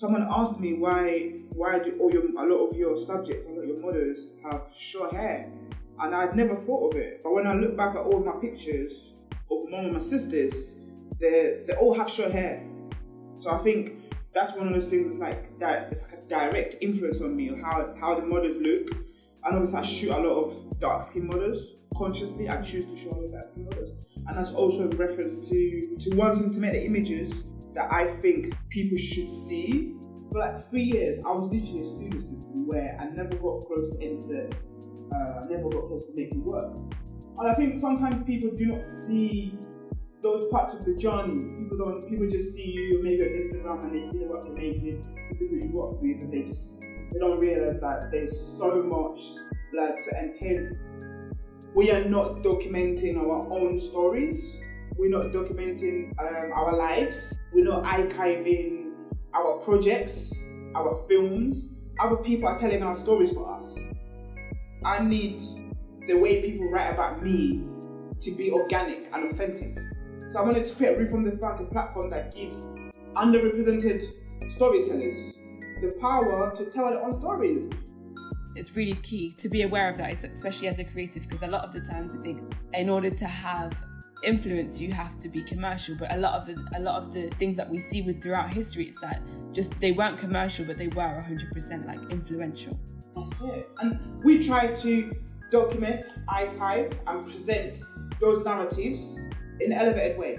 someone asked me why why do all your a lot of your subjects, a lot of your models have short hair, and I'd never thought of it. But when I look back at all my pictures of mom and my sisters, they they all have short hair. So I think that's one of those things. that's like that. It's like a direct influence on me how how the models look. And obviously, I shoot a lot of dark skin models consciously. I choose to show dark skin models, and that's also in reference to to wanting to make the images that I think people should see. For like three years, I was literally a student system where I never got close to any sets. Uh, I never got close to making work. And I think sometimes people do not see those parts of the journey. People don't. People just see you maybe on Instagram and they see what you're making, people who you work with, and they just they don't realize that there's so much blood, sweat, and tears. We are not documenting our own stories. We're not documenting um, our lives. We're not archiving our projects, our films. Other people are telling our stories for us. I need the way people write about me to be organic and authentic. So I wanted to create from the Funk, a platform that gives underrepresented storytellers the power to tell their own stories. It's really key to be aware of that, especially as a creative, because a lot of the times we think in order to have influence you have to be commercial. But a lot of the a lot of the things that we see with throughout history it's that just they weren't commercial but they were 100% like influential. That's it. And we try to document archive and present those narratives in an elevated way